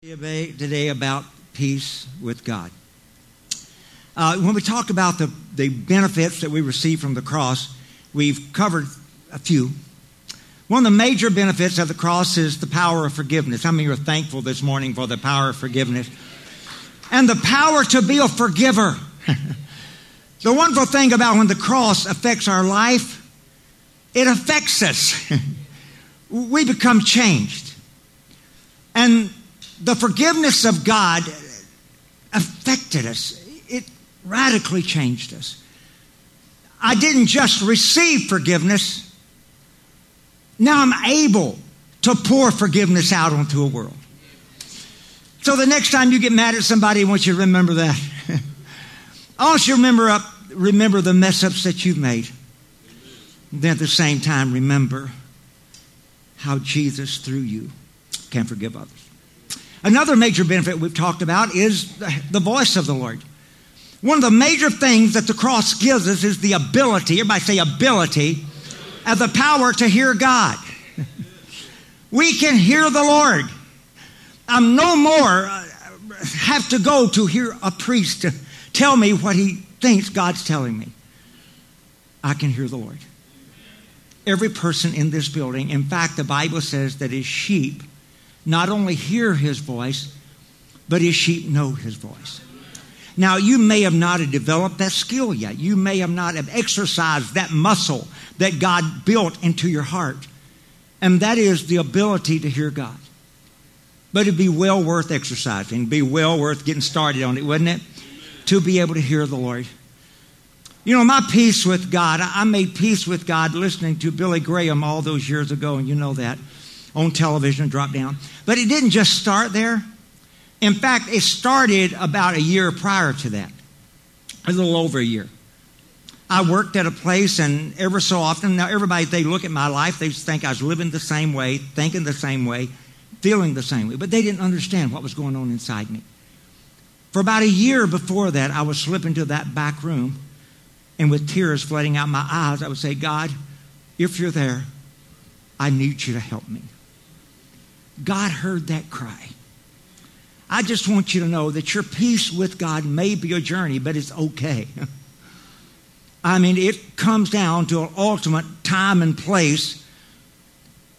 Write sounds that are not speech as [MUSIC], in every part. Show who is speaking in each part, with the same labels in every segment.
Speaker 1: today about peace with God. Uh, when we talk about the, the benefits that we receive from the cross, we've covered a few. One of the major benefits of the cross is the power of forgiveness. How many are thankful this morning for the power of forgiveness? And the power to be a forgiver. [LAUGHS] the wonderful thing about when the cross affects our life, it affects us. [LAUGHS] we become changed. And the forgiveness of God affected us, it radically changed us. I didn't just receive forgiveness, now I'm able to pour forgiveness out onto a world. So the next time you get mad at somebody, I want you to remember that. [LAUGHS] I want you to remember, up, remember the mess ups that you've made. Then at the same time, remember how Jesus, through you, can forgive others. Another major benefit we've talked about is the voice of the Lord. One of the major things that the cross gives us is the ability, everybody say ability, and the power to hear God. we can hear the Lord. I'm no more uh, have to go to hear a priest tell me what he thinks God's telling me. I can hear the Lord. Every person in this building, in fact, the Bible says that his sheep not only hear his voice, but his sheep know his voice. Now, you may have not developed that skill yet. You may have not have exercised that muscle that God built into your heart. And that is the ability to hear God. But it'd be well worth exercising, be well worth getting started on it, wouldn't it? To be able to hear the Lord. You know, my peace with God, I made peace with God listening to Billy Graham all those years ago, and you know that on television, drop down. But it didn't just start there. In fact, it started about a year prior to that, a little over a year. I worked at a place, and ever so often, now everybody, they look at my life, they think I was living the same way, thinking the same way, feeling the same way, but they didn't understand what was going on inside me. For about a year before that, I would slip into that back room, and with tears flooding out my eyes, I would say, God, if you're there, I need you to help me. God heard that cry. I just want you to know that your peace with God may be a journey, but it's okay. [LAUGHS] I mean, it comes down to an ultimate time and place,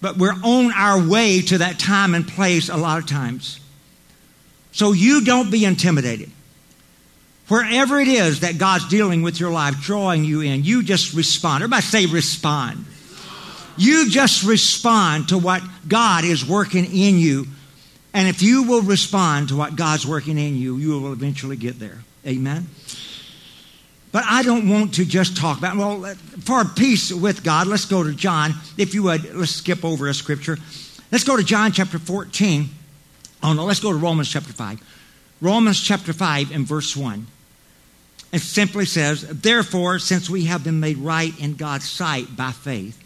Speaker 1: but we're on our way to that time and place a lot of times. So you don't be intimidated. Wherever it is that God's dealing with your life, drawing you in, you just respond. Everybody say respond. You just respond to what God is working in you. And if you will respond to what God's working in you, you will eventually get there. Amen? But I don't want to just talk about, well, for peace with God, let's go to John. If you would, let's skip over a scripture. Let's go to John chapter 14. Oh, no, let's go to Romans chapter 5. Romans chapter 5 and verse 1. It simply says, Therefore, since we have been made right in God's sight by faith,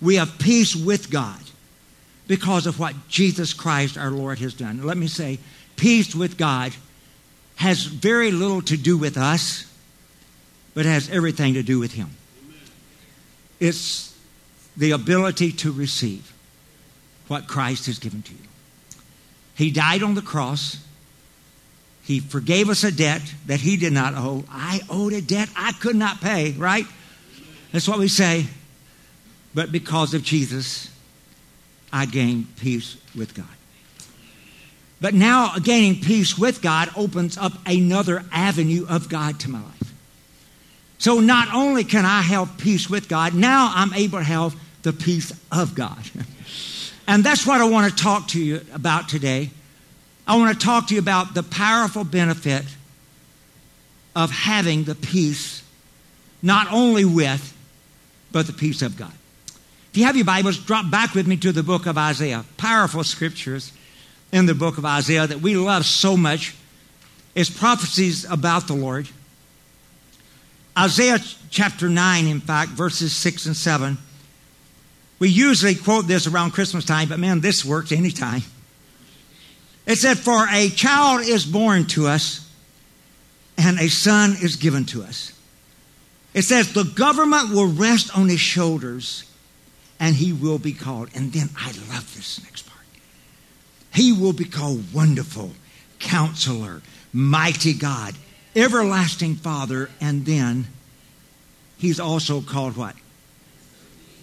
Speaker 1: we have peace with God because of what Jesus Christ our Lord has done. Let me say, peace with God has very little to do with us, but has everything to do with Him. It's the ability to receive what Christ has given to you. He died on the cross. He forgave us a debt that He did not owe. I owed a debt I could not pay, right? That's what we say. But because of Jesus, I gained peace with God. But now gaining peace with God opens up another avenue of God to my life. So not only can I have peace with God, now I'm able to have the peace of God. [LAUGHS] and that's what I want to talk to you about today. I want to talk to you about the powerful benefit of having the peace, not only with, but the peace of God. If you have your Bibles, drop back with me to the book of Isaiah. Powerful scriptures in the book of Isaiah that we love so much. It's prophecies about the Lord. Isaiah chapter 9, in fact, verses 6 and 7. We usually quote this around Christmas time, but man, this works anytime. It said, For a child is born to us, and a son is given to us. It says, The government will rest on his shoulders and he will be called. And then I love this next part. He will be called Wonderful, Counselor, Mighty God, Everlasting Father, and then he's also called what?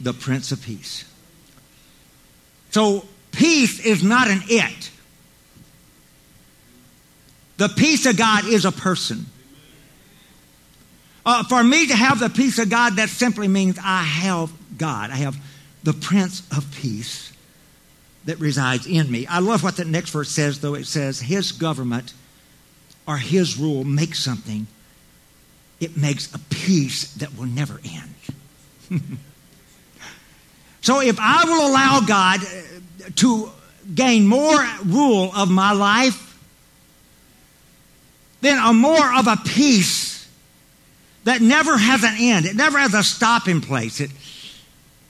Speaker 1: The Prince of Peace. So peace is not an it. The peace of God is a person. Uh, for me to have the peace of God, that simply means I have God. I have the Prince of Peace that resides in me. I love what the next verse says, though. It says, His government or His rule makes something, it makes a peace that will never end. [LAUGHS] so if I will allow God uh, to gain more rule of my life, then a more of a peace that never has an end. It never has a stopping place. It,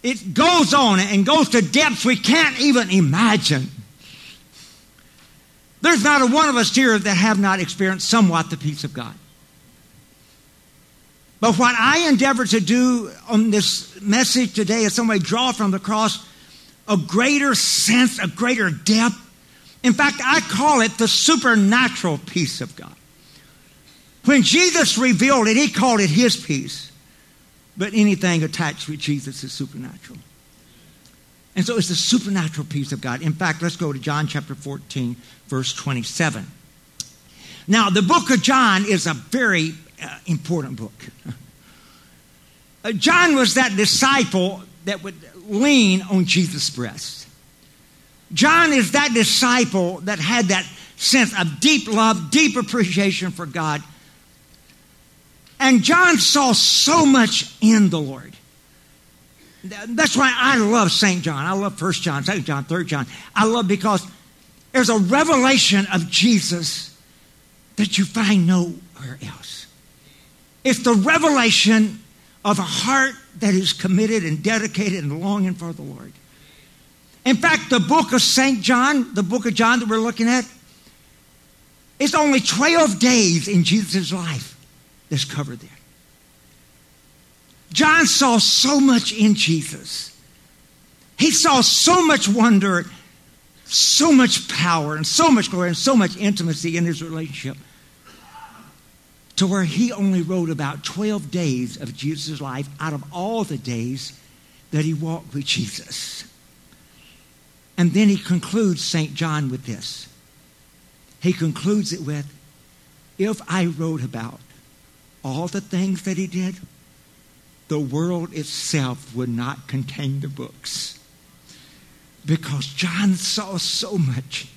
Speaker 1: it goes on and goes to depths we can't even imagine. There's not a one of us here that have not experienced somewhat the peace of God. But what I endeavor to do on this message today is some way draw from the cross a greater sense, a greater depth. In fact, I call it the supernatural peace of God. When Jesus revealed it, he called it his peace. But anything attached with Jesus is supernatural. And so it's the supernatural peace of God. In fact, let's go to John chapter 14, verse 27. Now, the book of John is a very uh, important book. uh, John was that disciple that would lean on Jesus' breast. John is that disciple that had that sense of deep love, deep appreciation for God and John saw so much in the Lord. That's why I love St. John. I love 1 John, 2 John, 3 John. I love because there's a revelation of Jesus that you find nowhere else. It's the revelation of a heart that is committed and dedicated and longing for the Lord. In fact, the book of St. John, the book of John that we're looking at, it's only 12 days in Jesus' life that's covered there. John saw so much in Jesus. He saw so much wonder, so much power, and so much glory, and so much intimacy in his relationship to where he only wrote about 12 days of Jesus' life out of all the days that he walked with Jesus. And then he concludes St. John with this. He concludes it with, If I wrote about all the things that he did, the world itself would not contain the books. Because John saw so much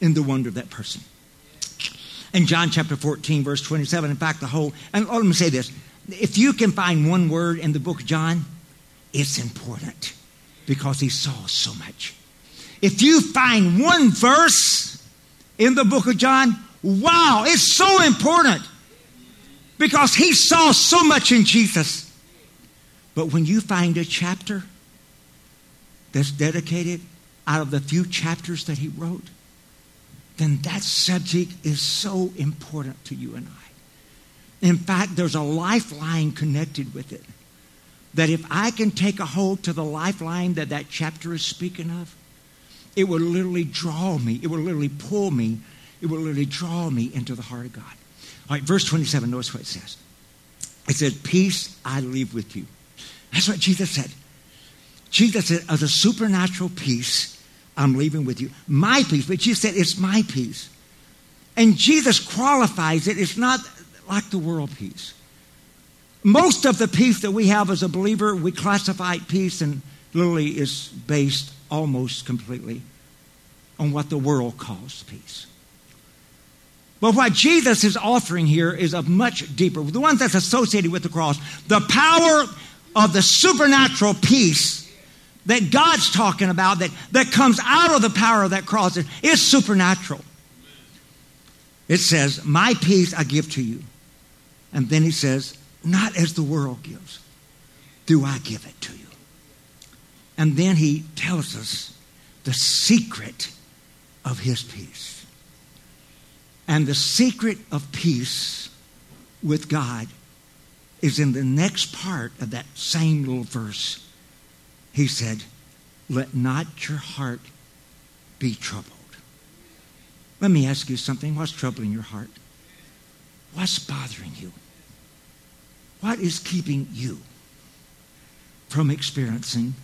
Speaker 1: in the wonder of that person. In John chapter 14, verse 27, in fact, the whole, and let me say this if you can find one word in the book of John, it's important because he saw so much. If you find one verse in the book of John, wow, it's so important because he saw so much in Jesus. But when you find a chapter that's dedicated out of the few chapters that he wrote, then that subject is so important to you and I. In fact, there's a lifeline connected with it. That if I can take a hold to the lifeline that that chapter is speaking of, it will literally draw me, it will literally pull me, it will literally draw me into the heart of God. All right, verse 27, notice what it says. It says, Peace I leave with you. That's what Jesus said. Jesus said, Of the supernatural peace I'm leaving with you. My peace. But Jesus said, It's my peace. And Jesus qualifies it. It's not like the world peace. Most of the peace that we have as a believer, we classify peace and literally is based almost completely on what the world calls peace. But what Jesus is offering here is a much deeper, the ones that's associated with the cross, the power of the supernatural peace that God's talking about that, that comes out of the power of that cross is supernatural. It says, My peace I give to you. And then he says, Not as the world gives, do I give it to you. And then he tells us the secret of his peace. And the secret of peace with God is in the next part of that same little verse. He said, Let not your heart be troubled. Let me ask you something. What's troubling your heart? What's bothering you? What is keeping you from experiencing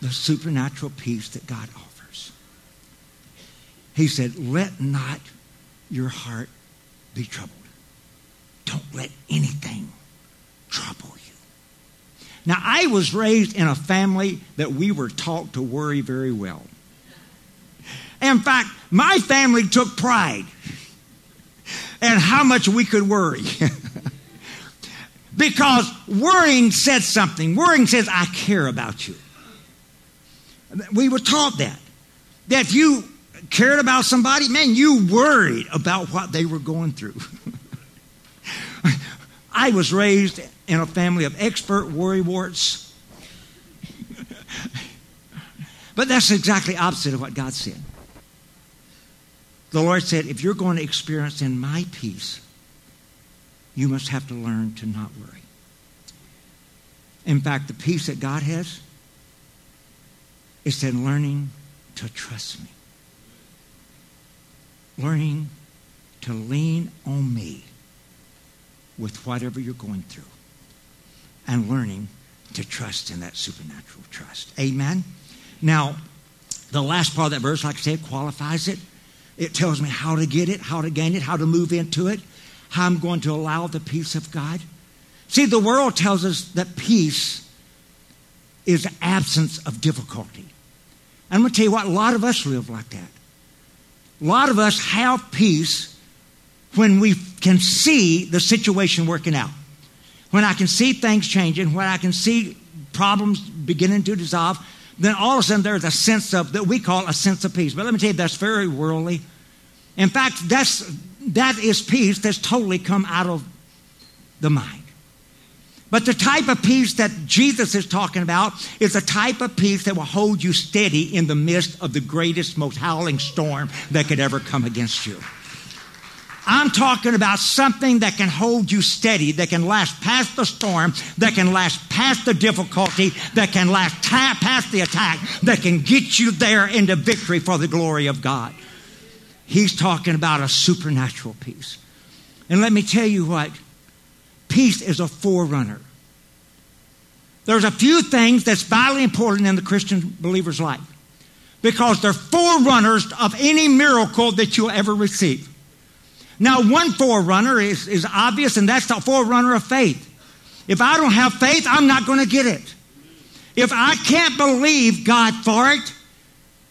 Speaker 1: the supernatural peace that God offers? He said, Let not your heart be troubled. Don't let anything trouble you. Now, I was raised in a family that we were taught to worry very well. In fact, my family took pride in how much we could worry. [LAUGHS] because worrying said something. Worrying says, I care about you. We were taught that. That if you cared about somebody, man, you worried about what they were going through. [LAUGHS] I was raised in a family of expert worrywarts. [LAUGHS] but that's exactly opposite of what God said. The Lord said, if you're going to experience in my peace, you must have to learn to not worry. In fact, the peace that God has is in learning to trust me, learning to lean on me with whatever you're going through, and learning to trust in that supernatural trust. Amen? Now, the last part of that verse, like I said, qualifies it. It tells me how to get it, how to gain it, how to move into it, how I'm going to allow the peace of God. See, the world tells us that peace is absence of difficulty. And I'm going to tell you what, a lot of us live like that. A lot of us have peace when we can see the situation working out. When I can see things changing, when I can see problems beginning to dissolve, then all of a sudden there's a sense of that we call a sense of peace. But let me tell you, that's very worldly. In fact, that's that is peace that's totally come out of the mind. But the type of peace that Jesus is talking about is a type of peace that will hold you steady in the midst of the greatest, most howling storm that could ever come against you. I'm talking about something that can hold you steady, that can last past the storm, that can last past the difficulty, that can last past the attack, that can get you there into victory for the glory of God. He's talking about a supernatural peace. And let me tell you what peace is a forerunner. There's a few things that's vitally important in the Christian believer's life because they're forerunners of any miracle that you'll ever receive. Now, one forerunner is, is obvious, and that's the forerunner of faith. If I don't have faith, I'm not going to get it. If I can't believe God for it,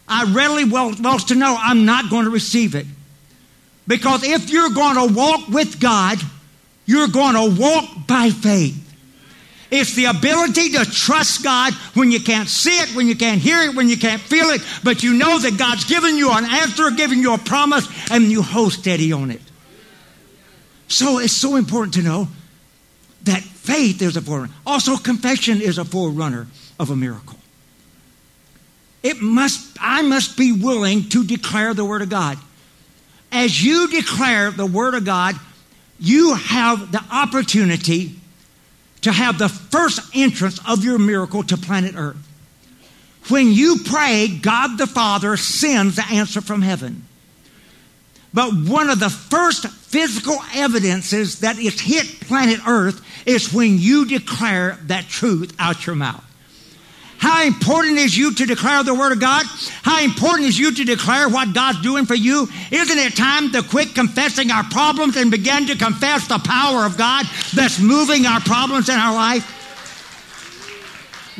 Speaker 1: I readily well, well to know I'm not going to receive it. Because if you're going to walk with God, you're going to walk by faith. It's the ability to trust God when you can't see it, when you can't hear it, when you can't feel it, but you know that God's given you an answer, given you a promise, and you hold steady on it. So it's so important to know that faith is a forerunner. Also, confession is a forerunner of a miracle. It must, I must be willing to declare the Word of God. As you declare the Word of God, you have the opportunity to have the first entrance of your miracle to planet Earth. When you pray, God the Father sends the answer from heaven. But one of the first physical evidences that it's hit planet Earth is when you declare that truth out your mouth. How important is you to declare the Word of God? How important is you to declare what God's doing for you? Isn't it time to quit confessing our problems and begin to confess the power of God that's moving our problems in our life?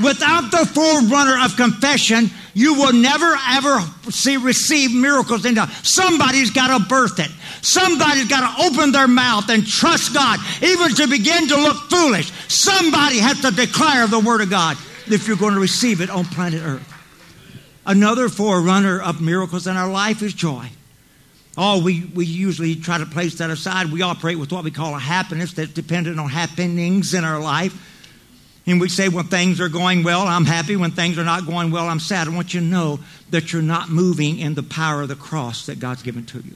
Speaker 1: Without the forerunner of confession, you will never ever see receive miracles into somebody's got to birth it. Somebody's got to open their mouth and trust God, even to begin to look foolish. Somebody has to declare the word of God if you're going to receive it on planet Earth. Another forerunner of miracles in our life is joy. Oh, we, we usually try to place that aside. We operate with what we call a happiness that's dependent on happenings in our life. And we say when things are going well, I'm happy. When things are not going well, I'm sad. I want you to know that you're not moving in the power of the cross that God's given to you.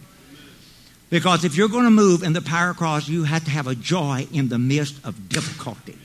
Speaker 1: Because if you're going to move in the power of the cross, you have to have a joy in the midst of difficulty.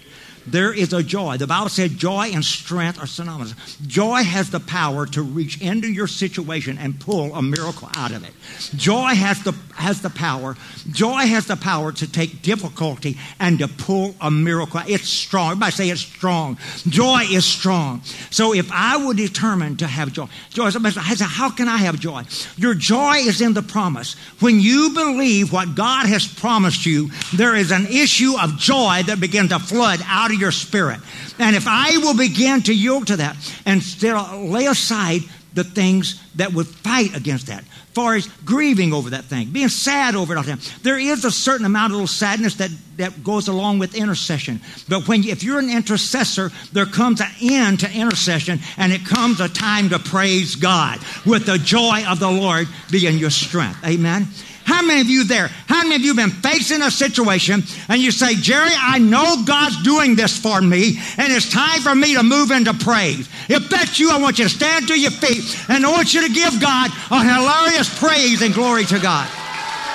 Speaker 1: There is a joy. The Bible said joy and strength are synonymous. Joy has the power to reach into your situation and pull a miracle out of it. Joy has the, has the power. Joy has the power to take difficulty and to pull a miracle. It's strong. Everybody say it's strong. Joy is strong. So if I were determined to have joy, joy, somebody says, how can I have joy? Your joy is in the promise. When you believe what God has promised you, there is an issue of joy that begins to flood out your spirit. And if I will begin to yield to that and still lay aside the things that would fight against that, far as grieving over that thing, being sad over it time. There is a certain amount of little sadness that, that goes along with intercession. But when if you're an intercessor, there comes an end to intercession, and it comes a time to praise God with the joy of the Lord being your strength. Amen. How many of you there? How many of you been facing a situation and you say, Jerry, I know God's doing this for me and it's time for me to move into praise. If that's you, I want you to stand to your feet and I want you to give God a hilarious praise and glory to God.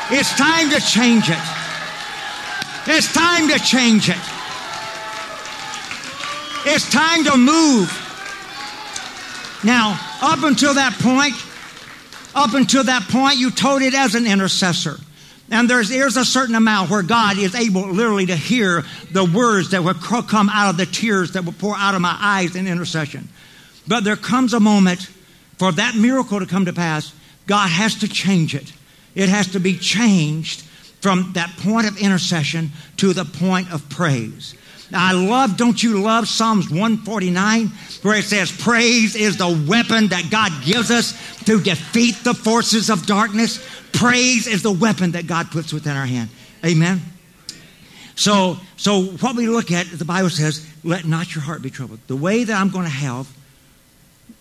Speaker 1: It's time to change it. It's time to change it. It's time to move. Now, up until that point, up until that point, you told it as an intercessor. And there's, there's a certain amount where God is able literally to hear the words that will come out of the tears that will pour out of my eyes in intercession. But there comes a moment for that miracle to come to pass, God has to change it. It has to be changed from that point of intercession to the point of praise. I love, don't you love Psalms 149 where it says, Praise is the weapon that God gives us to defeat the forces of darkness. Praise is the weapon that God puts within our hand. Amen. So, so what we look at, the Bible says, let not your heart be troubled. The way that I'm going to have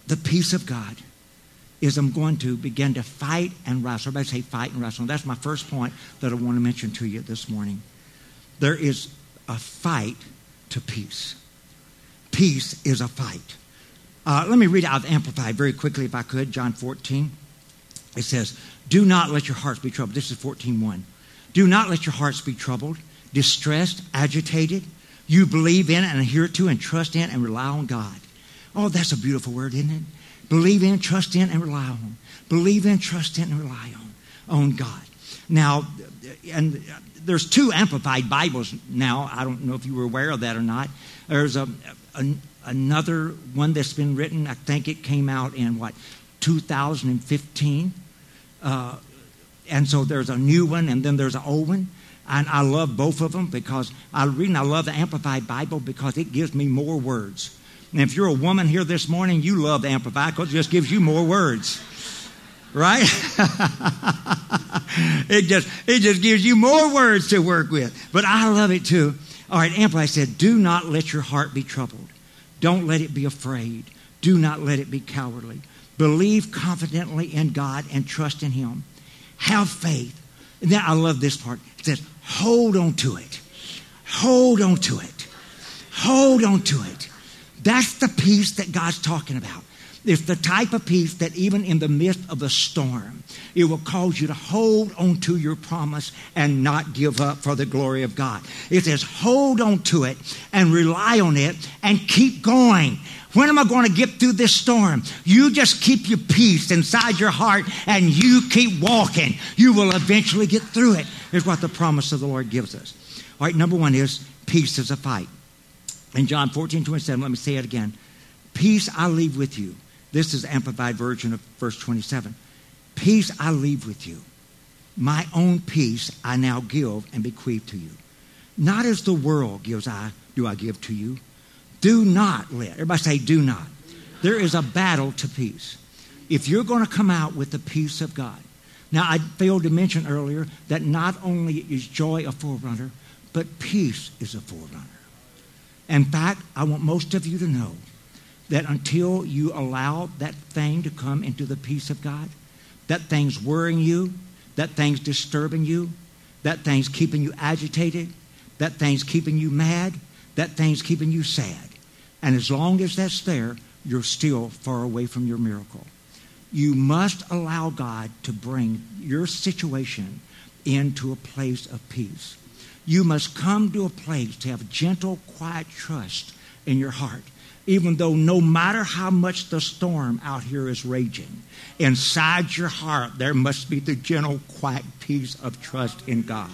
Speaker 1: the peace of God is I'm going to begin to fight and wrestle. Everybody say fight and wrestle. That's my first point that I want to mention to you this morning. There is a fight to peace. Peace is a fight. Uh, let me read the Amplified very quickly, if I could. John 14. It says, Do not let your hearts be troubled. This is 14.1. Do not let your hearts be troubled, distressed, agitated. You believe in and adhere to and trust in and rely on God. Oh, that's a beautiful word, isn't it? Believe in, trust in, and rely on. Believe in, trust in, and rely on, on God. Now, and there's two amplified Bibles now. I don't know if you were aware of that or not. There's a, a another one that's been written. I think it came out in what 2015. Uh, and so there's a new one, and then there's an old one. And I love both of them because I read and I love the Amplified Bible because it gives me more words. And if you're a woman here this morning, you love the Amplified because it just gives you more words right? [LAUGHS] it just it just gives you more words to work with. But I love it too. All right, Amplify said, "Do not let your heart be troubled. Don't let it be afraid. Do not let it be cowardly. Believe confidently in God and trust in Him. Have faith." And then I love this part. It says, "Hold on to it. Hold on to it. Hold on to it." That's the peace that God's talking about. It's the type of peace that even in the midst of the storm, it will cause you to hold on to your promise and not give up for the glory of God. It says, hold on to it and rely on it and keep going. When am I going to get through this storm? You just keep your peace inside your heart and you keep walking. You will eventually get through it, is what the promise of the Lord gives us. All right, number one is peace is a fight. In John 14, 27, let me say it again. Peace I leave with you. This is amplified version of verse 27. Peace I leave with you. My own peace I now give and bequeath to you. Not as the world gives I do I give to you. Do not let. Everybody say do not. There is a battle to peace. If you're going to come out with the peace of God. Now I failed to mention earlier that not only is joy a forerunner, but peace is a forerunner. In fact, I want most of you to know that until you allow that thing to come into the peace of God, that thing's worrying you, that thing's disturbing you, that thing's keeping you agitated, that thing's keeping you mad, that thing's keeping you sad. And as long as that's there, you're still far away from your miracle. You must allow God to bring your situation into a place of peace. You must come to a place to have gentle, quiet trust in your heart, even though no matter how much the storm out here is raging, inside your heart there must be the gentle, quiet peace of trust in God.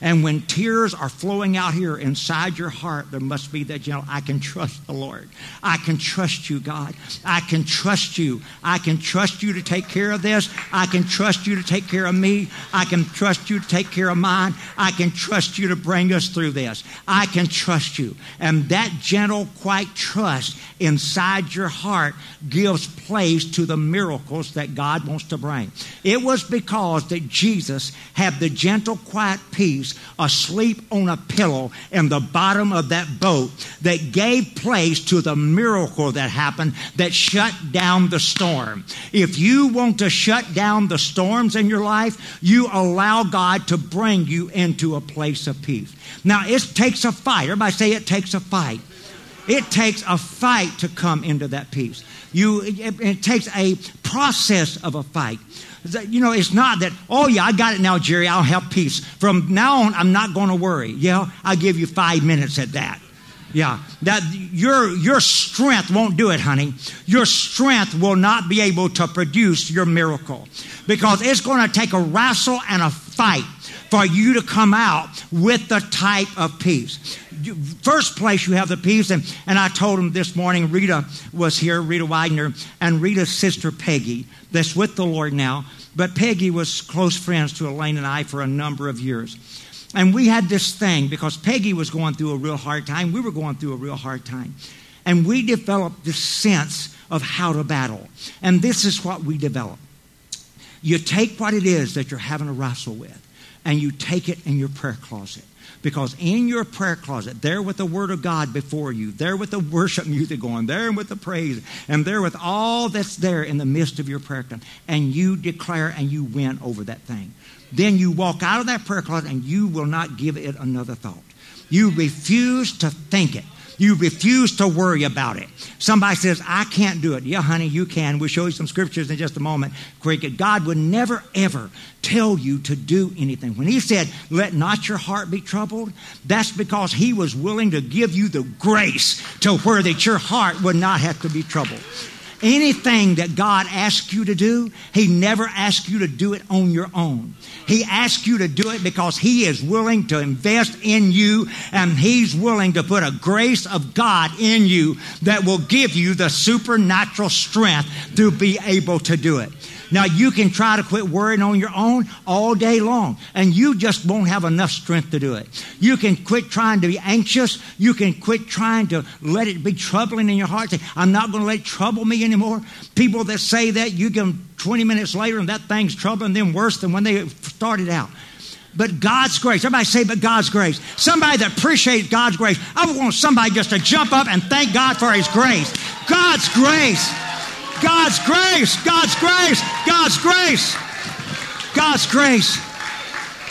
Speaker 1: And when tears are flowing out here inside your heart, there must be that, know, I can trust the Lord. I can trust you, God. I can trust you. I can trust you to take care of this. I can trust you to take care of me. I can trust you to take care of mine. I can trust you to bring us through this. I can trust you. And that gentle, quiet trust inside your heart gives place to the miracles that God wants to bring. It was because that Jesus had the gentle, quiet peace asleep on a pillow in the bottom of that boat that gave place to the miracle that happened that shut down the storm. If you want to shut down the storms in your life, you allow God to bring you into a place of peace. Now, it takes a fight. Everybody say it takes a fight. It takes a fight to come into that peace. You, it, it takes a process of a fight. You know, it's not that, oh, yeah, I got it now, Jerry, I'll have peace. From now on, I'm not going to worry. Yeah, I'll give you five minutes at that. Yeah, that your your strength won't do it, honey. Your strength will not be able to produce your miracle because it's going to take a wrestle and a fight for you to come out with the type of peace. First place you have the peace, and, and I told him this morning, Rita was here, Rita Widener, and Rita's sister Peggy, that's with the Lord now. But Peggy was close friends to Elaine and I for a number of years. And we had this thing because Peggy was going through a real hard time. We were going through a real hard time. And we developed this sense of how to battle. And this is what we developed. You take what it is that you're having to wrestle with, and you take it in your prayer closet. Because in your prayer closet, there with the Word of God before you, there with the worship music going, there with the praise, and there with all that's there in the midst of your prayer time, and you declare and you win over that thing. Then you walk out of that prayer closet and you will not give it another thought. You refuse to think it. You refuse to worry about it. Somebody says, I can't do it. Yeah, honey, you can. We'll show you some scriptures in just a moment. God would never, ever tell you to do anything. When He said, Let not your heart be troubled, that's because He was willing to give you the grace to where that your heart would not have to be troubled. Anything that God asks you to do, He never asks you to do it on your own. He asks you to do it because He is willing to invest in you and He's willing to put a grace of God in you that will give you the supernatural strength to be able to do it. Now, you can try to quit worrying on your own all day long, and you just won't have enough strength to do it. You can quit trying to be anxious. You can quit trying to let it be troubling in your heart. Say, I'm not going to let it trouble me anymore. People that say that, you can 20 minutes later, and that thing's troubling them worse than when they started out but God's grace. Everybody say, but God's grace. Somebody that appreciates God's grace. I want somebody just to jump up and thank God for His grace. God's grace. God's grace, God's grace, God's grace, God's grace,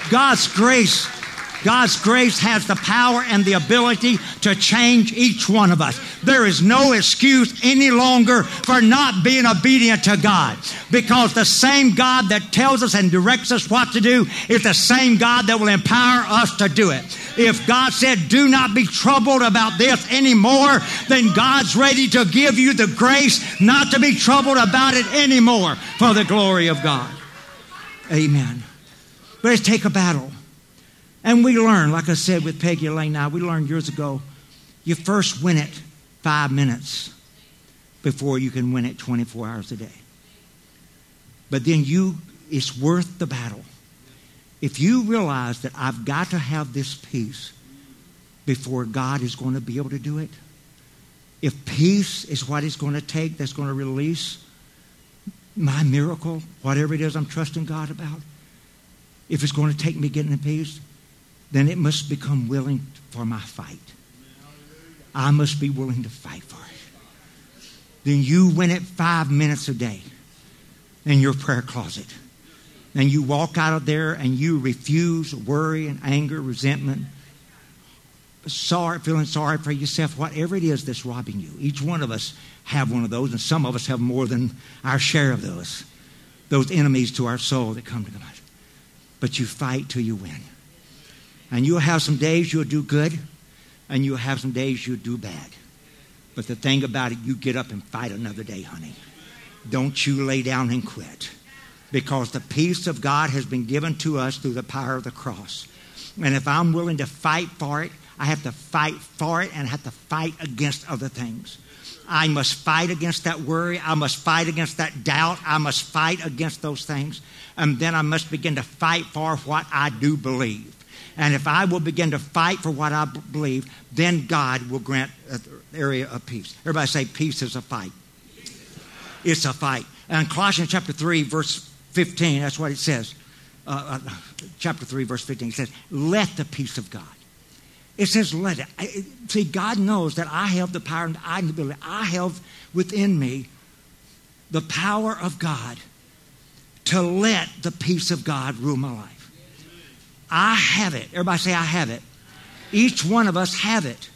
Speaker 1: God's grace. God's grace has the power and the ability to change each one of us. There is no excuse any longer for not being obedient to God because the same God that tells us and directs us what to do is the same God that will empower us to do it. If God said, Do not be troubled about this anymore, then God's ready to give you the grace not to be troubled about it anymore for the glory of God. Amen. Let's take a battle. And we learn, like I said with Peggy Elaine now, we learned years ago, you first win it five minutes before you can win it 24 hours a day. But then you, it's worth the battle. If you realize that I've got to have this peace before God is going to be able to do it, if peace is what it's going to take that's going to release my miracle, whatever it is I'm trusting God about, if it's going to take me getting the peace, then it must become willing for my fight. I must be willing to fight for it. Then you win it five minutes a day in your prayer closet. And you walk out of there and you refuse worry and anger, resentment, sorry, feeling sorry for yourself, whatever it is that's robbing you. Each one of us have one of those, and some of us have more than our share of those. Those enemies to our soul that come to us. But you fight till you win. And you'll have some days you'll do good, and you'll have some days you'll do bad. But the thing about it, you get up and fight another day, honey. Don't you lay down and quit. Because the peace of God has been given to us through the power of the cross. And if I'm willing to fight for it, I have to fight for it and I have to fight against other things. I must fight against that worry. I must fight against that doubt. I must fight against those things. And then I must begin to fight for what I do believe. And if I will begin to fight for what I believe, then God will grant an area of peace. Everybody say, peace is a fight. It's a fight. And Colossians chapter 3, verse 15, that's what it says. Uh, uh, chapter 3, verse 15, it says, let the peace of God. It says, let it. See, God knows that I have the power and I the ability. I have within me the power of God to let the peace of God rule my life. I have it. Everybody say, I have it. Each one of us have it.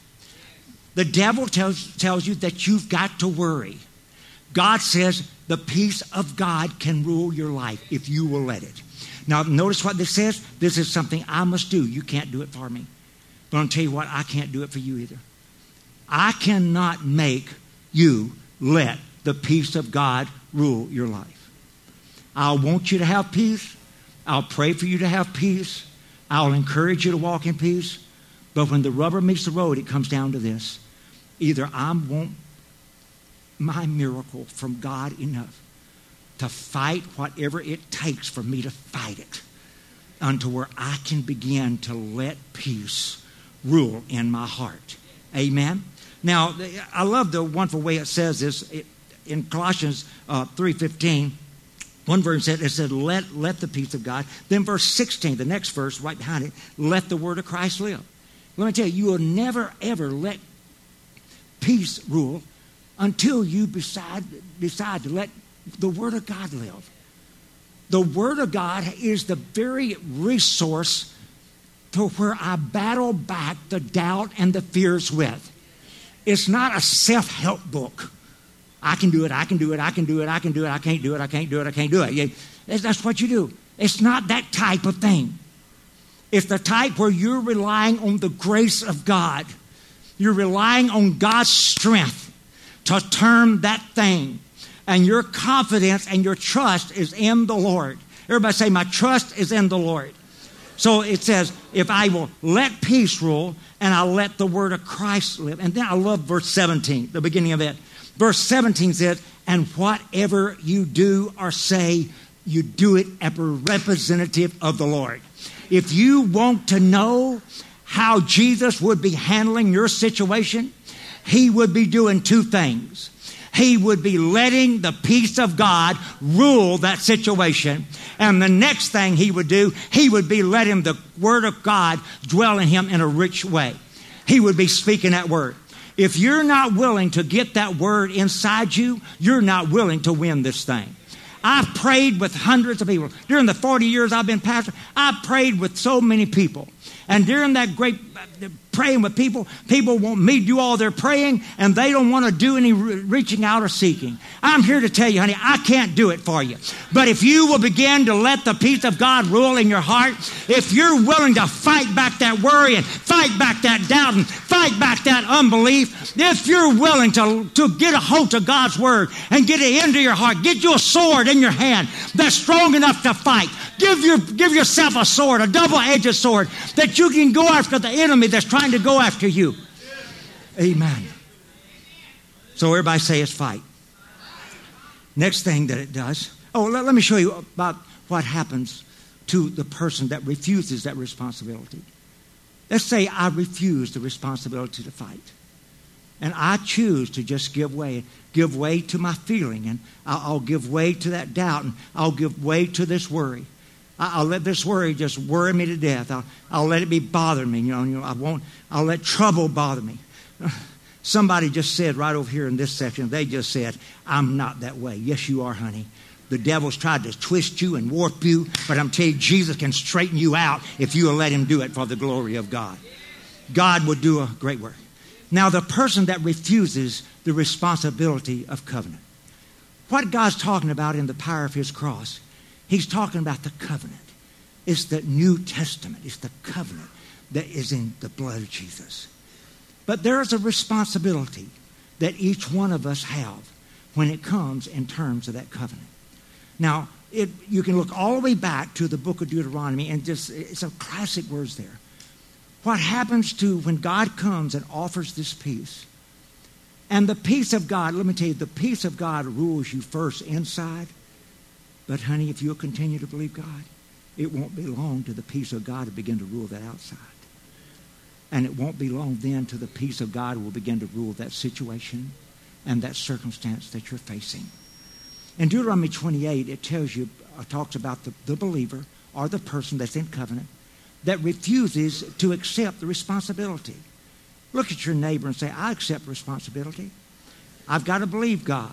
Speaker 1: The devil tells, tells you that you've got to worry. God says the peace of God can rule your life if you will let it. Now, notice what this says. This is something I must do. You can't do it for me. But I'll tell you what, I can't do it for you either. I cannot make you let the peace of God rule your life. I want you to have peace. I'll pray for you to have peace. I'll encourage you to walk in peace. But when the rubber meets the road, it comes down to this. Either I want my miracle from God enough to fight whatever it takes for me to fight it unto where I can begin to let peace rule in my heart. Amen. Now, I love the wonderful way it says this in Colossians uh, 3.15. One verse said, it said, let, let the peace of God. Then verse 16, the next verse right behind it, let the word of Christ live. Let me tell you, you will never, ever let peace rule until you decide, decide to let the word of God live. The word of God is the very resource to where I battle back the doubt and the fears with. It's not a self help book. I can do it, I can do it, I can do it, I can do it, I can't do it, I can't do it, I can't do it. That's what you do. It's not that type of thing. It's the type where you're relying on the grace of God. You're relying on God's strength to turn that thing. And your confidence and your trust is in the Lord. Everybody say, My trust is in the Lord. So it says, if I will let peace rule and I'll let the word of Christ live. And then I love verse 17, the beginning of it. Verse 17 says, and whatever you do or say, you do it as a representative of the Lord. If you want to know how Jesus would be handling your situation, he would be doing two things he would be letting the peace of God rule that situation. And the next thing he would do, he would be letting the word of God dwell in him in a rich way. He would be speaking that word. If you're not willing to get that word inside you, you're not willing to win this thing. I've prayed with hundreds of people. During the 40 years I've been pastor, I've prayed with so many people. And during that great praying with people. People want me to do all their praying, and they don't want to do any re- reaching out or seeking. I'm here to tell you, honey, I can't do it for you. But if you will begin to let the peace of God rule in your heart, if you're willing to fight back that worry and fight back that doubt and fight back that unbelief, if you're willing to, to get a hold of God's word and get it into your heart, get you a sword in your hand that's strong enough to fight. Give, your, give yourself a sword, a double edged sword, that you can go after the enemy that's trying to go after you. Amen. So everybody say it's fight. Next thing that it does. Oh, let, let me show you about what happens to the person that refuses that responsibility. Let's say I refuse the responsibility to fight. And I choose to just give way, give way to my feeling, and I'll give way to that doubt, and I'll give way to this worry. I'll let this worry just worry me to death. I'll, I'll let it be bothering me. You know, you know, I won't. I'll let trouble bother me. [SIGHS] Somebody just said right over here in this section. They just said, "I'm not that way." Yes, you are, honey. The devil's tried to twist you and warp you, but I'm telling you, Jesus can straighten you out if you will let him do it for the glory of God. God will do a great work. Now, the person that refuses the responsibility of covenant, what God's talking about in the power of His cross He's talking about the covenant. It's the New Testament. It's the covenant. that is in the blood of Jesus. But there is a responsibility that each one of us have when it comes in terms of that covenant. Now, it, you can look all the way back to the book of Deuteronomy and just, it's a classic words there. What happens to when God comes and offers this peace? And the peace of God, let me tell you, the peace of God rules you first inside. But, honey, if you'll continue to believe God, it won't be long to the peace of God to begin to rule that outside. And it won't be long then to the peace of God will begin to rule that situation and that circumstance that you're facing. In Deuteronomy 28, it tells you, uh, talks about the, the believer or the person that's in covenant that refuses to accept the responsibility. Look at your neighbor and say, I accept responsibility. I've got to believe God.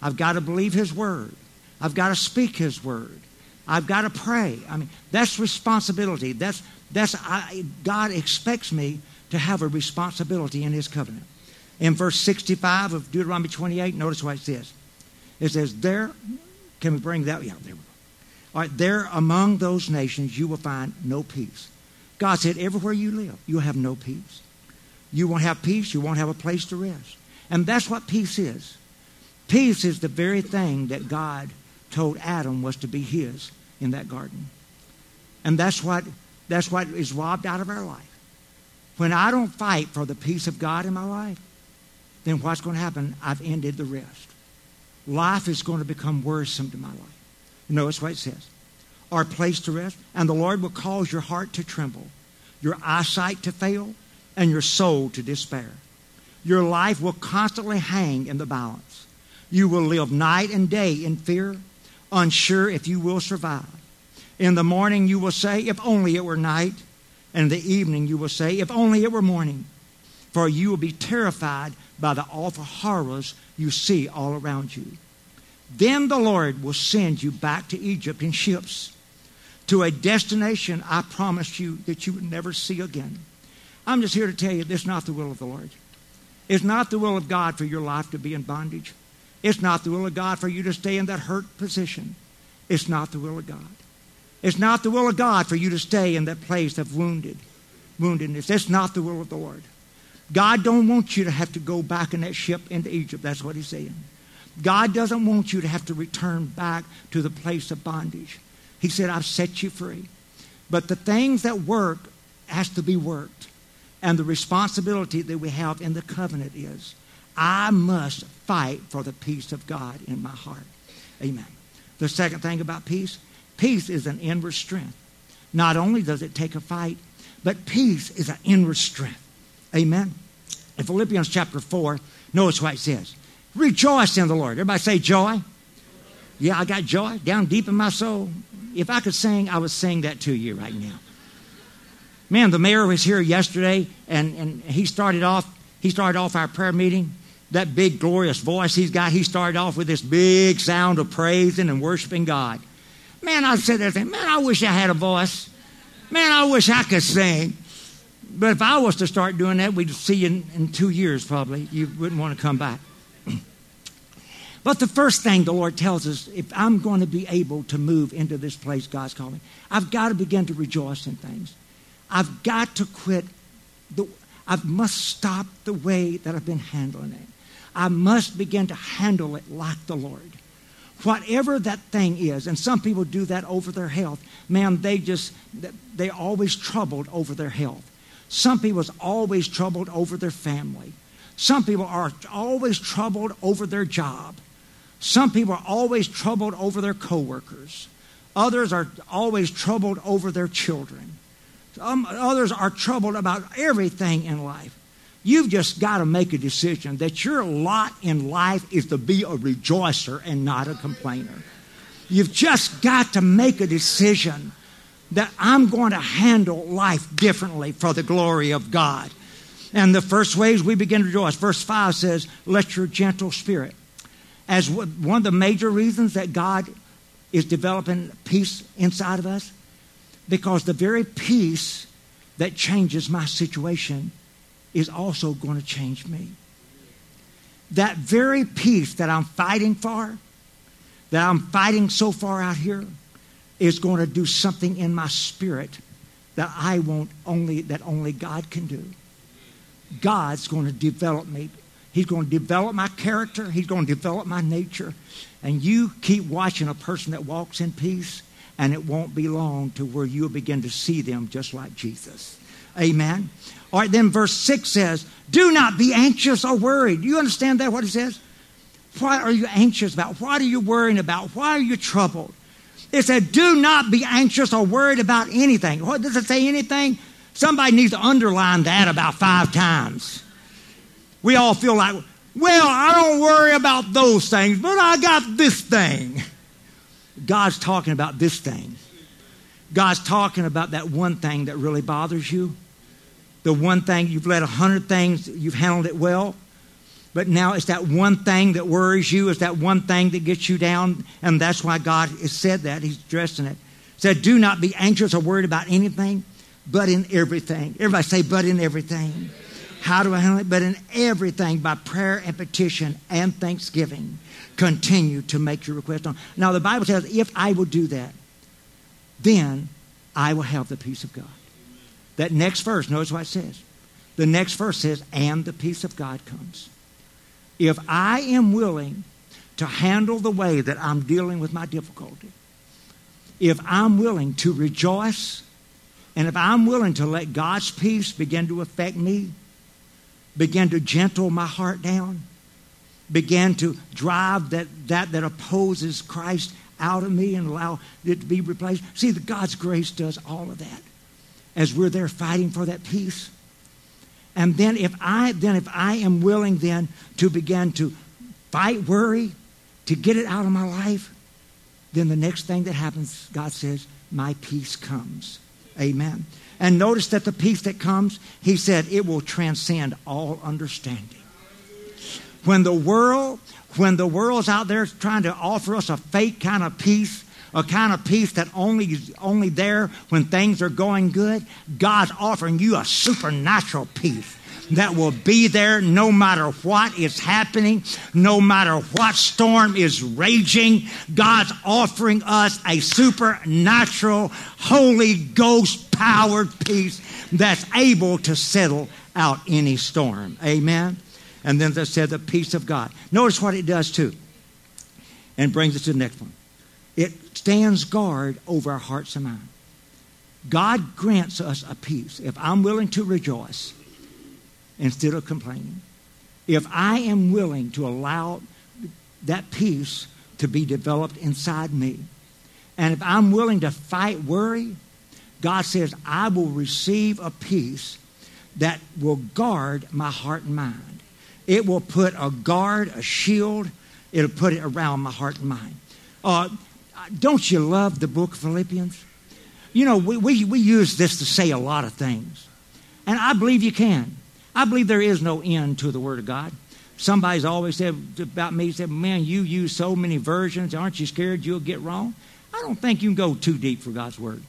Speaker 1: I've got to believe His Word. I've got to speak His Word. I've got to pray. I mean, that's responsibility. That's, that's I, God expects me to have a responsibility in His covenant. In verse 65 of Deuteronomy 28, notice what it says. It says, There, can we bring that? Yeah, there we go. All right, there among those nations you will find no peace. God said, everywhere you live, you'll have no peace. You won't have peace, you won't have a place to rest. And that's what peace is. Peace is the very thing that God told Adam was to be his in that garden. And that's what, that's what is robbed out of our life. When I don't fight for the peace of God in my life, then what's going to happen? I've ended the rest. Life is going to become worrisome to my life. You Notice what it says. Our place to rest, and the Lord will cause your heart to tremble, your eyesight to fail, and your soul to despair. Your life will constantly hang in the balance. You will live night and day in fear, unsure if you will survive. In the morning you will say, If only it were night. And in the evening you will say, If only it were morning. For you will be terrified by the awful horrors you see all around you. Then the Lord will send you back to Egypt in ships to a destination I promised you that you would never see again. I'm just here to tell you this is not the will of the Lord. It's not the will of God for your life to be in bondage. It's not the will of God for you to stay in that hurt position. It's not the will of God. It's not the will of God for you to stay in that place of wounded, woundedness. It's not the will of the Lord. God don't want you to have to go back in that ship into Egypt. That's what he's saying. God doesn't want you to have to return back to the place of bondage. He said, I've set you free. But the things that work has to be worked. And the responsibility that we have in the covenant is I must fight for the peace of God in my heart. Amen. The second thing about peace peace is an inward strength. Not only does it take a fight, but peace is an inward strength. Amen. In Philippians chapter 4, notice what it says Rejoice in the Lord. Everybody say joy. Yeah, I got joy down deep in my soul. If I could sing, I would sing that to you right now. Man, the mayor was here yesterday, and, and he started off. He started off our prayer meeting. That big glorious voice he's got. He started off with this big sound of praising and worshiping God. Man, I said thing. Man, I wish I had a voice. Man, I wish I could sing. But if I was to start doing that, we'd see you in, in two years probably. You wouldn't want to come back. [CLEARS THROAT] but the first thing the Lord tells us, if I'm going to be able to move into this place God's calling, I've got to begin to rejoice in things. I've got to quit. The, I must stop the way that I've been handling it. I must begin to handle it like the Lord. Whatever that thing is, and some people do that over their health. Man, they just, they're always troubled over their health. Some people are always troubled over their family. Some people are always troubled over their job. Some people are always troubled over their coworkers. Others are always troubled over their children. Some, others are troubled about everything in life. You've just got to make a decision that your lot in life is to be a rejoicer and not a complainer. You've just got to make a decision that I'm going to handle life differently for the glory of God. And the first ways we begin to rejoice. Verse 5 says, Let your gentle spirit. As one of the major reasons that God is developing peace inside of us, because the very peace that changes my situation is also going to change me. That very peace that I'm fighting for, that I'm fighting so far out here, is going to do something in my spirit that I won't only that only God can do. God's going to develop me. He's going to develop my character. He's going to develop my nature. And you keep watching a person that walks in peace, and it won't be long to where you'll begin to see them just like Jesus. Amen. All right, then verse 6 says, Do not be anxious or worried. Do you understand that, what it says? What are you anxious about? What are you worrying about? Why are you troubled? It said, Do not be anxious or worried about anything. What does it say anything? Somebody needs to underline that about five times. We all feel like, well, I don't worry about those things, but I got this thing. God's talking about this thing. God's talking about that one thing that really bothers you. The one thing you've let a hundred things, you've handled it well. But now it's that one thing that worries you, it's that one thing that gets you down, and that's why God has said that. He's addressing it. Said, Do not be anxious or worried about anything, but in everything. Everybody say, but in everything. How do I handle it? But in everything, by prayer and petition and thanksgiving, continue to make your request on. Now, the Bible says, if I will do that, then I will have the peace of God. That next verse, notice what it says. The next verse says, and the peace of God comes. If I am willing to handle the way that I'm dealing with my difficulty, if I'm willing to rejoice, and if I'm willing to let God's peace begin to affect me, begin to gentle my heart down, begin to drive that, that that opposes Christ out of me and allow it to be replaced. See, the God's grace does all of that as we're there fighting for that peace. And then if I then if I am willing then to begin to fight worry, to get it out of my life, then the next thing that happens, God says, my peace comes. Amen. And notice that the peace that comes, he said, it will transcend all understanding. When the world, when the world's out there trying to offer us a fake kind of peace, a kind of peace that only is only there when things are going good, God's offering you a supernatural peace that will be there no matter what is happening, no matter what storm is raging. God's offering us a supernatural, Holy Ghost powered peace that's able to settle out any storm. Amen. And then they said the peace of God. Notice what it does too. And brings us to the next one. It stands guard over our hearts and minds. God grants us a peace. If I'm willing to rejoice, instead of complaining. If I am willing to allow that peace to be developed inside me, and if I'm willing to fight worry, God says, I will receive a peace that will guard my heart and mind. It will put a guard, a shield, it'll put it around my heart and mind. Uh, don't you love the book of Philippians? You know, we, we, we use this to say a lot of things. And I believe you can. I believe there is no end to the Word of God. Somebody's always said about me, said, Man, you use so many versions. Aren't you scared you'll get wrong? I don't think you can go too deep for God's Word.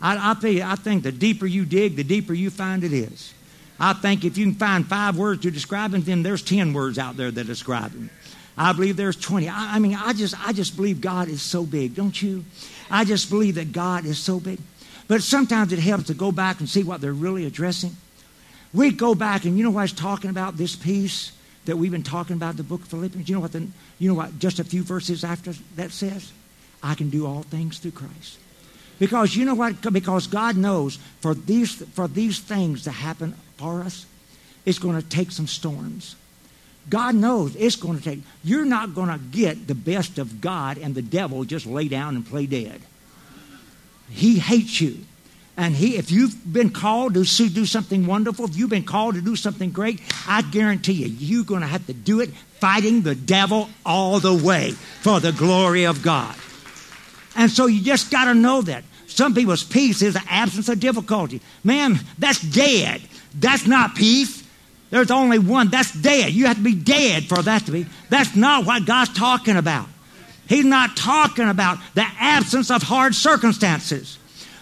Speaker 1: I, I, you, I think the deeper you dig, the deeper you find it is. I think if you can find five words to describe him, then there's ten words out there that describe him. I believe there's 20. I, I mean, I just, I just believe God is so big, don't you? I just believe that God is so big. But sometimes it helps to go back and see what they're really addressing. We go back and you know what I was talking about this peace that we've been talking about in the book of Philippians. You know what? The, you know what? Just a few verses after that says, I can do all things through Christ. Because you know what? Because God knows for these for these things to happen for us, it's going to take some storms. God knows it's going to take. You're not going to get the best of God and the devil just lay down and play dead. He hates you. And he, if you've been called to do something wonderful, if you've been called to do something great, I guarantee you, you're going to have to do it fighting the devil all the way for the glory of God. And so you just got to know that. Some people's peace is the absence of difficulty. Man, that's dead. That's not peace. There's only one. That's dead. You have to be dead for that to be. That's not what God's talking about. He's not talking about the absence of hard circumstances.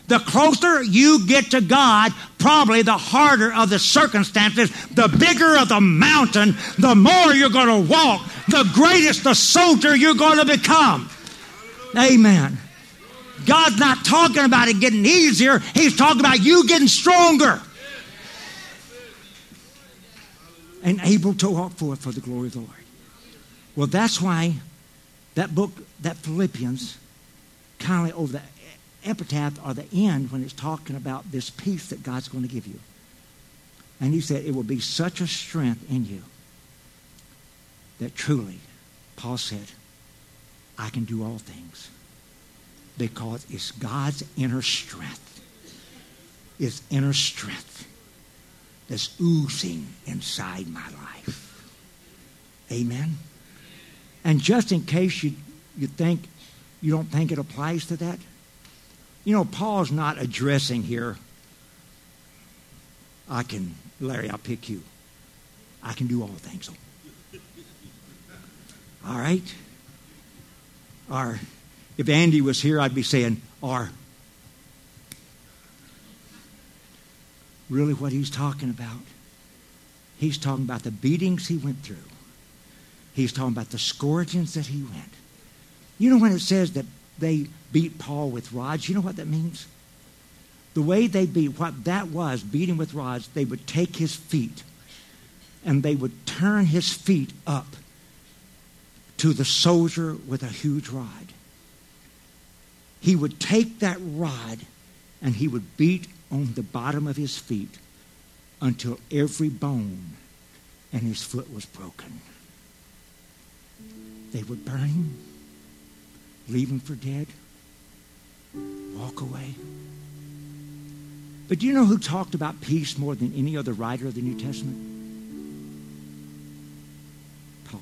Speaker 1: The closer you get to God, probably the harder of the circumstances, the bigger of the mountain, the more you're going to walk, the greatest the soldier you're going to become. Amen. God's not talking about it getting easier, He's talking about you getting stronger. And able to walk forth for the glory of the Lord. Well, that's why that book, that Philippians, kind of over the epitaph or the end when it's talking about this peace that God's going to give you. And he said, it will be such a strength in you that truly, Paul said, I can do all things because it's God's inner strength. It's inner strength that's oozing inside my life. Amen. And just in case you, you think you don't think it applies to that, you know, Paul's not addressing here, I can, Larry, I'll pick you. I can do all things. All right? Or if Andy was here, I'd be saying, or. Really, what he's talking about? He's talking about the beatings he went through. He's talking about the scourgings that he went. You know when it says that they beat Paul with rods. You know what that means? The way they beat, what that was, beating with rods, they would take his feet and they would turn his feet up to the soldier with a huge rod. He would take that rod and he would beat on the bottom of his feet until every bone in his foot was broken. They would burn him, leave him for dead walk away. But do you know who talked about peace more than any other writer of the New Testament? Paul.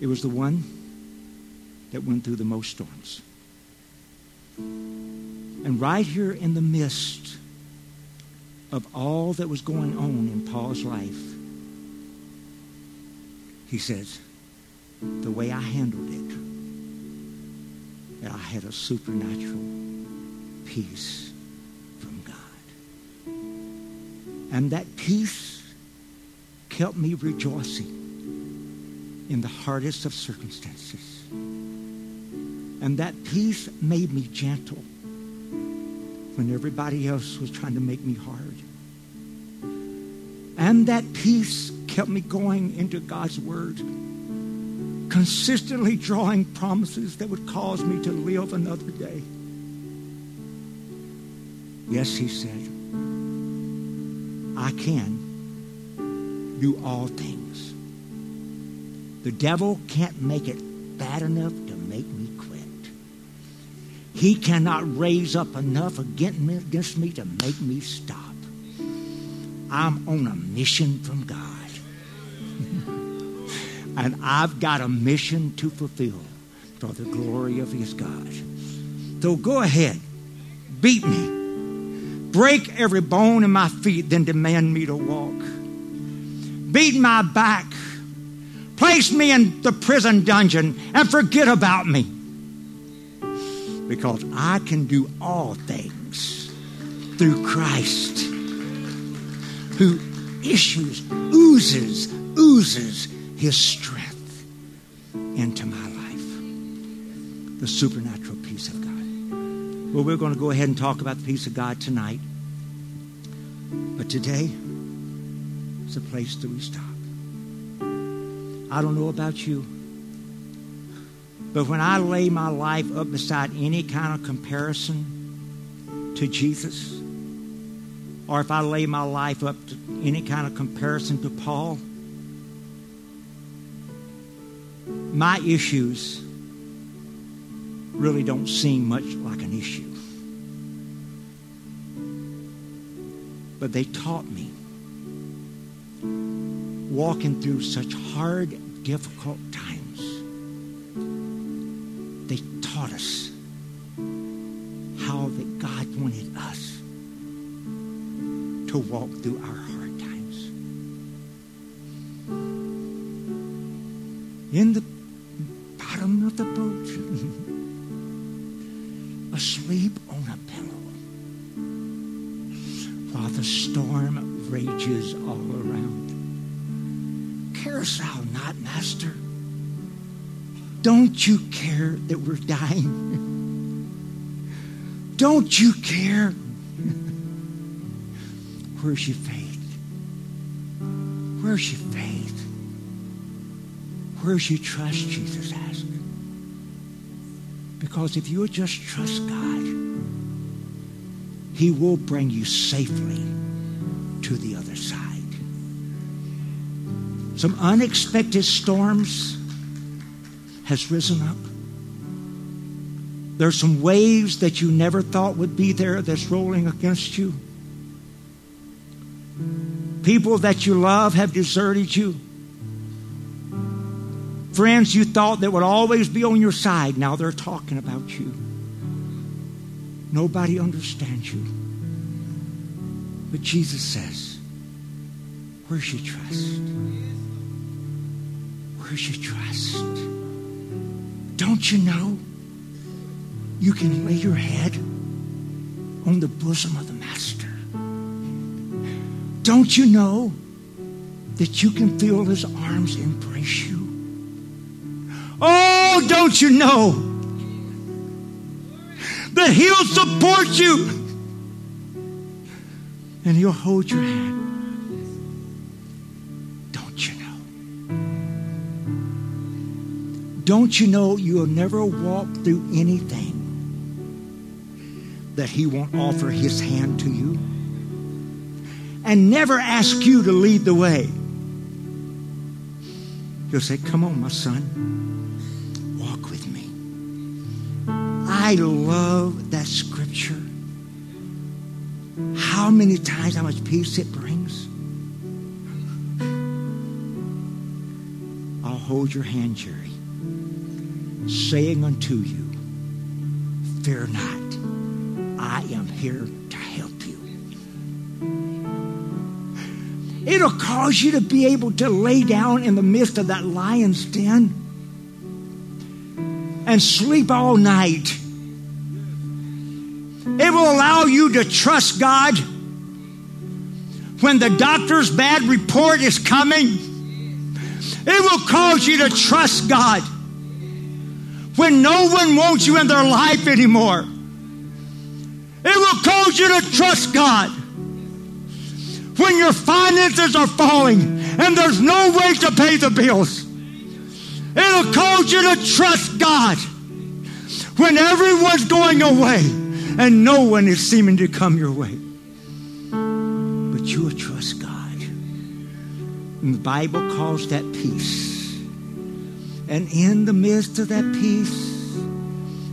Speaker 1: It was the one that went through the most storms. And right here in the midst of all that was going on in Paul's life, he says, the way I handled it I had a supernatural peace from God. And that peace kept me rejoicing in the hardest of circumstances. And that peace made me gentle when everybody else was trying to make me hard. And that peace kept me going into God's Word consistently drawing promises that would cause me to live another day. Yes, he said, I can do all things. The devil can't make it bad enough He cannot raise up enough against me to make me stop. I'm on a mission from God [LAUGHS] and I've got a mission to fulfill for the glory of His God. So go ahead, beat me, break every bone in my feet, then demand me to walk. Beat my back, place me in the prison dungeon, and forget about me. Because I can do all things through Christ, who issues, oozes, oozes his strength into my life. The supernatural peace of God. Well, we're going to go ahead and talk about the peace of God tonight. But today it's a place that we stop. I don't know about you, but when I lay my life up beside any kind of comparison to Jesus, or if I lay my life up to any kind of comparison to Paul, my issues really don't seem much like an issue. But they taught me walking through such hard, difficult times. Taught us how that God wanted us to walk through our hard times. In the bottom of the boat, [LAUGHS] asleep on a pillow, while the storm rages all around. Thou not, Master? Don't you care that we're dying? Don't you care? Where's your faith? Where's your faith? Where's your trust? Jesus asked. Because if you would just trust God, He will bring you safely to the other side. Some unexpected storms has risen up. There's some waves that you never thought would be there that's rolling against you. People that you love have deserted you. Friends you thought that would always be on your side, now they're talking about you. Nobody understands you. But Jesus says, Where's your trust? Where's your trust? Don't you know you can lay your head on the bosom of the Master? Don't you know that you can feel his arms embrace you? Oh, don't you know that he'll support you and he'll hold your hand? Don't you know you'll never walk through anything that he won't offer his hand to you? And never ask you to lead the way. He'll say, Come on, my son, walk with me. I love that scripture. How many times, how much peace it brings. I'll hold your hand, Jerry, saying unto you, Fear not, I am here to help you. It'll cause you to be able to lay down in the midst of that lion's den and sleep all night. It will allow you to trust God when the doctor's bad report is coming. It will cause you to trust God when no one wants you in their life anymore. It will cause you to trust God when your finances are falling and there's no way to pay the bills. It'll cause you to trust God when everyone's going away and no one is seeming to come your way. But you will trust God. And the Bible calls that peace. And in the midst of that peace,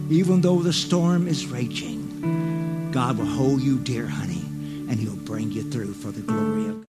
Speaker 1: even though the storm is raging, God will hold you dear, honey, and He'll bring you through for the glory of God.